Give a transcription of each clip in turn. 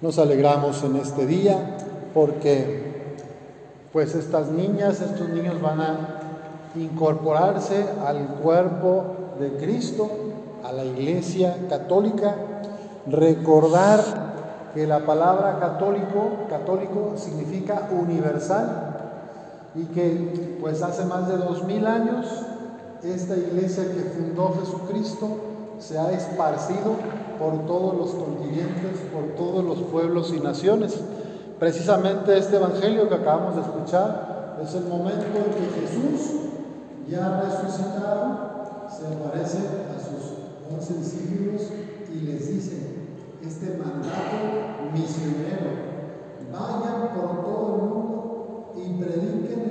Nos alegramos en este día porque pues estas niñas, estos niños van a incorporarse al cuerpo de Cristo, a la iglesia católica, recordar que la palabra católico, católico significa universal y que pues hace más de dos mil años esta iglesia que fundó Jesucristo se ha esparcido por todos los continentes, por todos los pueblos y naciones. Precisamente este Evangelio que acabamos de escuchar es el momento en que Jesús, ya resucitado, se aparece a sus once discípulos y les dice este mandato misionero, vayan por todo el mundo y prediquen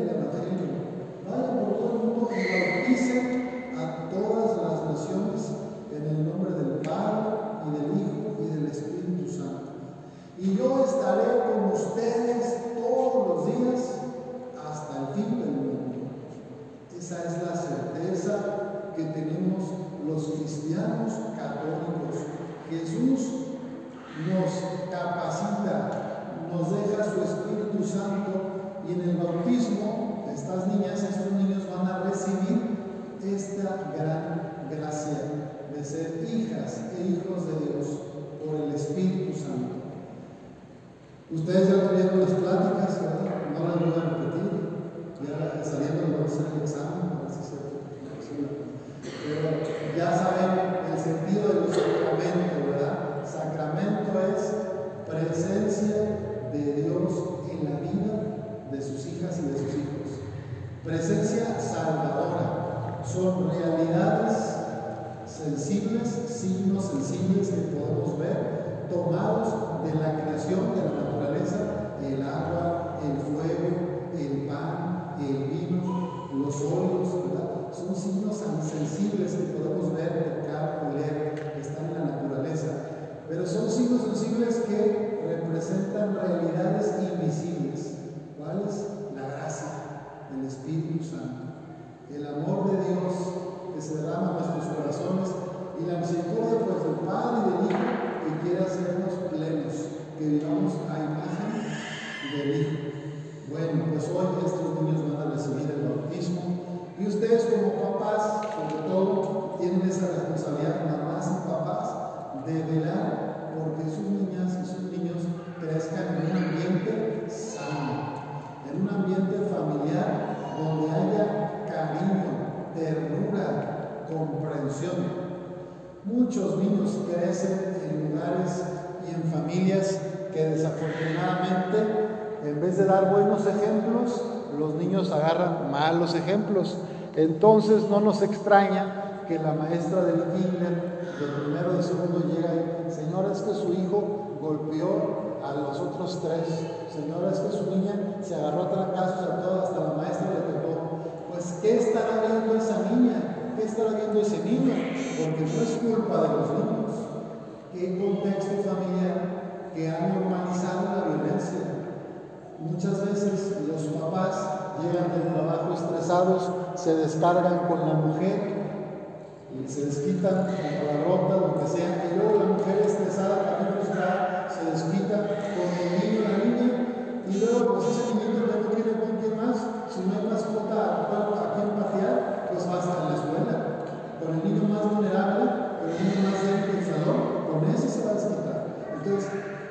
Esa es la certeza que tenemos los cristianos católicos. Jesús nos capacita, nos deja su Espíritu Santo y en el bautismo estas niñas, estos niños van a recibir esta gran gracia de ser hijas e hijos de Dios por el Espíritu Santo. Ustedes ya tuvieron las pláticas, ¿verdad? No las voy a repetir, ya saliendo vamos a hacer el examen, Pero ya saben el sentido de los sacramentos, ¿verdad? Sacramento es presencia de Dios en la vida de sus hijas y de sus hijos. Presencia salvadora. Son realidades sensibles, signos sensibles que podemos ver, tomados de la creación de la naturaleza, el agua, el fuego, el pan, el vino, los óleos, son signos tan sensibles que podemos ver, tocar, oler, que están en la naturaleza. Pero son signos sensibles que representan realidades invisibles. ¿Cuál es? La gracia, el Espíritu Santo, el amor de Dios que se derrama nuestros corazones y la misericordia pues, del Padre y del Hijo que quiere hacernos plenos, que vivamos a imagen del Hijo. Bueno, pues hoy estos niños van a recibir el bautismo y ustedes como papás, sobre todo, tienen esa responsabilidad, mamás y papás, de velar porque sus niñas y sus niños crezcan en un ambiente sano, en un ambiente familiar Muchos niños crecen en lugares y en familias que desafortunadamente, en vez de dar buenos ejemplos, los niños agarran malos ejemplos. Entonces no nos extraña que la maestra del kinder, de primero y segundo, llega y, señora, es que su hijo golpeó a los otros tres. Señora, es que su niña se agarró a trancazos a todas, hasta la maestra le tocó. Pues, ¿qué estará viendo esa niña? ¿Qué estará viendo ese niño? Porque no es culpa de los niños. ¿Qué contexto familiar que ha normalizado la violencia? Muchas veces los papás llegan del trabajo estresados, se descargan con la mujer y se desquitan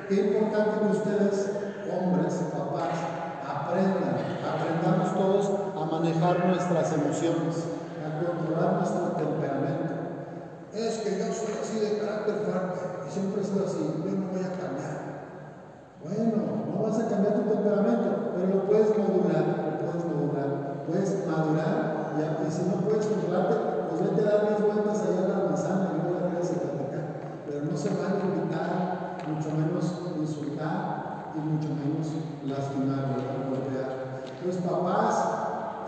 qué importante que ustedes, hombres, papás, aprendan, aprendamos todos a manejar nuestras emociones, a controlar nuestro temperamento. Es que yo soy así de carácter fuerte y siempre he sido así, yo no voy a cambiar. Bueno, no vas a cambiar tu temperamento, pero lo puedes modular, lo puedes modular, puedes madurar y, si no puedes controlarte, pues vete a dar 10 vueltas allá en la manzana y luego la puedes platicar. Pero no se van a invitar, mucho menos insultar y mucho menos lastimar, golpear. Los papás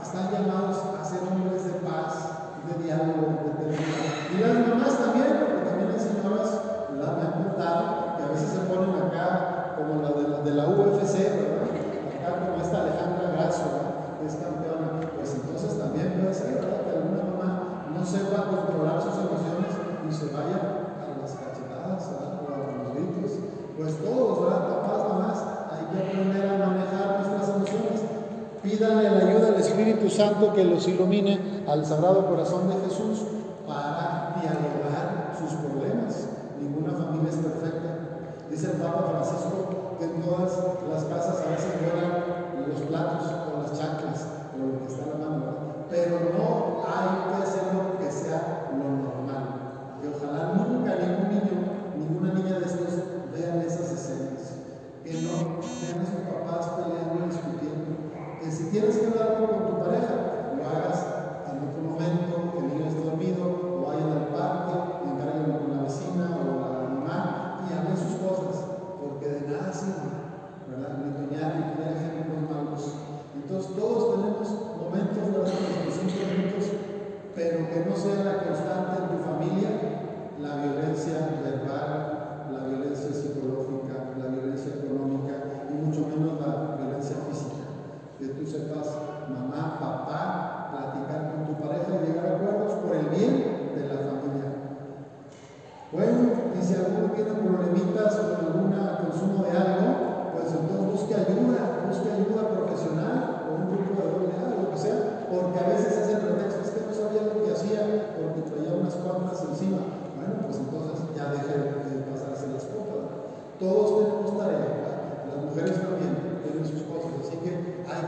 están llamados a ser hombres de paz, de diálogo, de ternura. Y las mamás también, porque también las señoras las me han contado que a veces se ponen acá como la de la, de la UFC, ¿verdad? Acá como esta Alejandra Grasso, que es campeona. Pues entonces también puede ser, ¿verdad? Que alguna mamá no sepa controlar sus emociones y se vaya a las cachetadas, ¿verdad? O a los gritos. Pues todos, ¿verdad? Espíritu Santo que los ilumine al Sagrado Corazón de Jesús para dialogar sus problemas. Ninguna familia es perfecta. Dice el Papa Francisco que en todas las casas a veces lloran los platos o las chanclas lo que está la mano, pero no hay que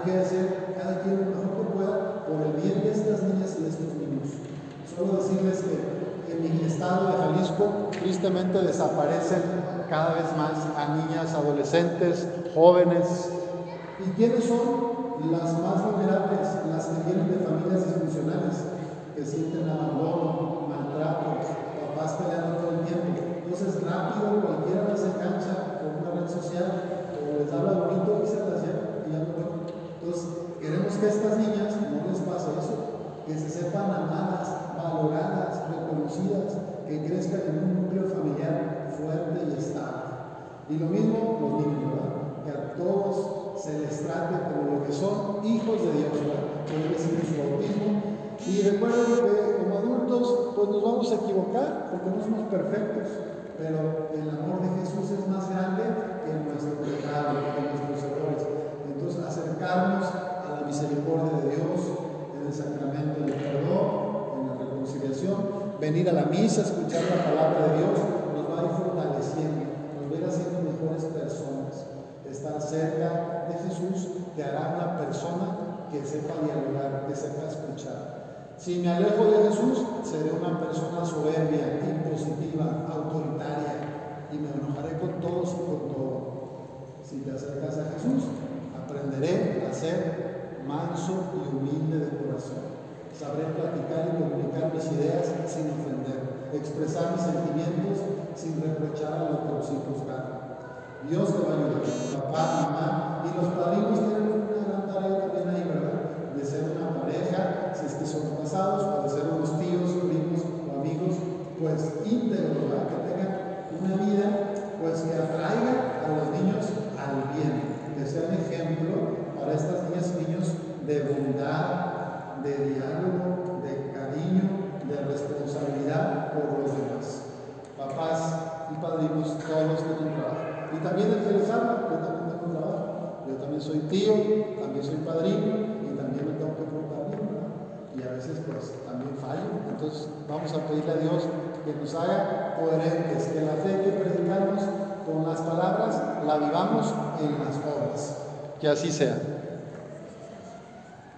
hay que hacer cada quien lo mejor que pueda por el bien de estas niñas y de estos niños. Solo decirles que en mi estado de Jalisco tristemente desaparecen cada vez más a niñas, adolescentes, jóvenes. ¿Y quiénes son las más vulnerables? Las que vienen de familias disfuncionales, que sienten abandono, maltrato, papás peleando todo el tiempo. Entonces rápido cualquiera las engancha con una red social o les habla bonito y se las lleva Entonces queremos que a estas niñas no les pase eso, que se sepan amadas, valoradas, reconocidas, que crezcan en un núcleo familiar fuerte y estable. Y lo mismo los niños. Que a todos se les trate como lo que son hijos de Dios. Que reciben su bautismo. Y recuerden que como adultos, pues nos vamos a equivocar porque no somos perfectos, pero el amor de Jesús es más grande que nuestro pecado, que nuestros errores. Entonces, acercarnos a la misericordia de Dios en el sacramento del perdón reconciliación, venir a la misa, escuchar la palabra de Dios, nos va a ir fortaleciendo, nos va a ir haciendo mejores personas. Estar cerca de Jesús te hará una persona que sepa dialogar, que sepa escuchar. Si me alejo de Jesús, seré una persona soberbia, impositiva, autoritaria y me enojaré con todos y con todo. Si te acercas a Jesús, aprenderé a ser manso y humilde de corazón. Sabré platicar y comunicar mis ideas sin ofender, expresar mis sentimientos sin reprochar a y juzgar. Dios te va a ayudar, papá, mamá, y los padrinos tienen una gran tarea también ahí, ¿verdad? De ser una pareja, si es que son casados, o de ser unos tíos, primos o amigos, pues íntegros, ¿verdad? Que tengan una vida, pues que atraiga a los niños al bien, que sean ejemplo para estas niñas y niños de bondad, de diálogo, de cariño, de responsabilidad por los demás. Papás y padrinos, todos tienen trabajo. Y también el que yo también tengo trabajo. Yo también soy tío, también soy padrino y también me tengo que portar bien, Y a veces pues también fallo. Entonces vamos a pedirle a Dios que nos haga coherentes, que la fe que predicamos con las palabras la vivamos en las obras. Que así sea.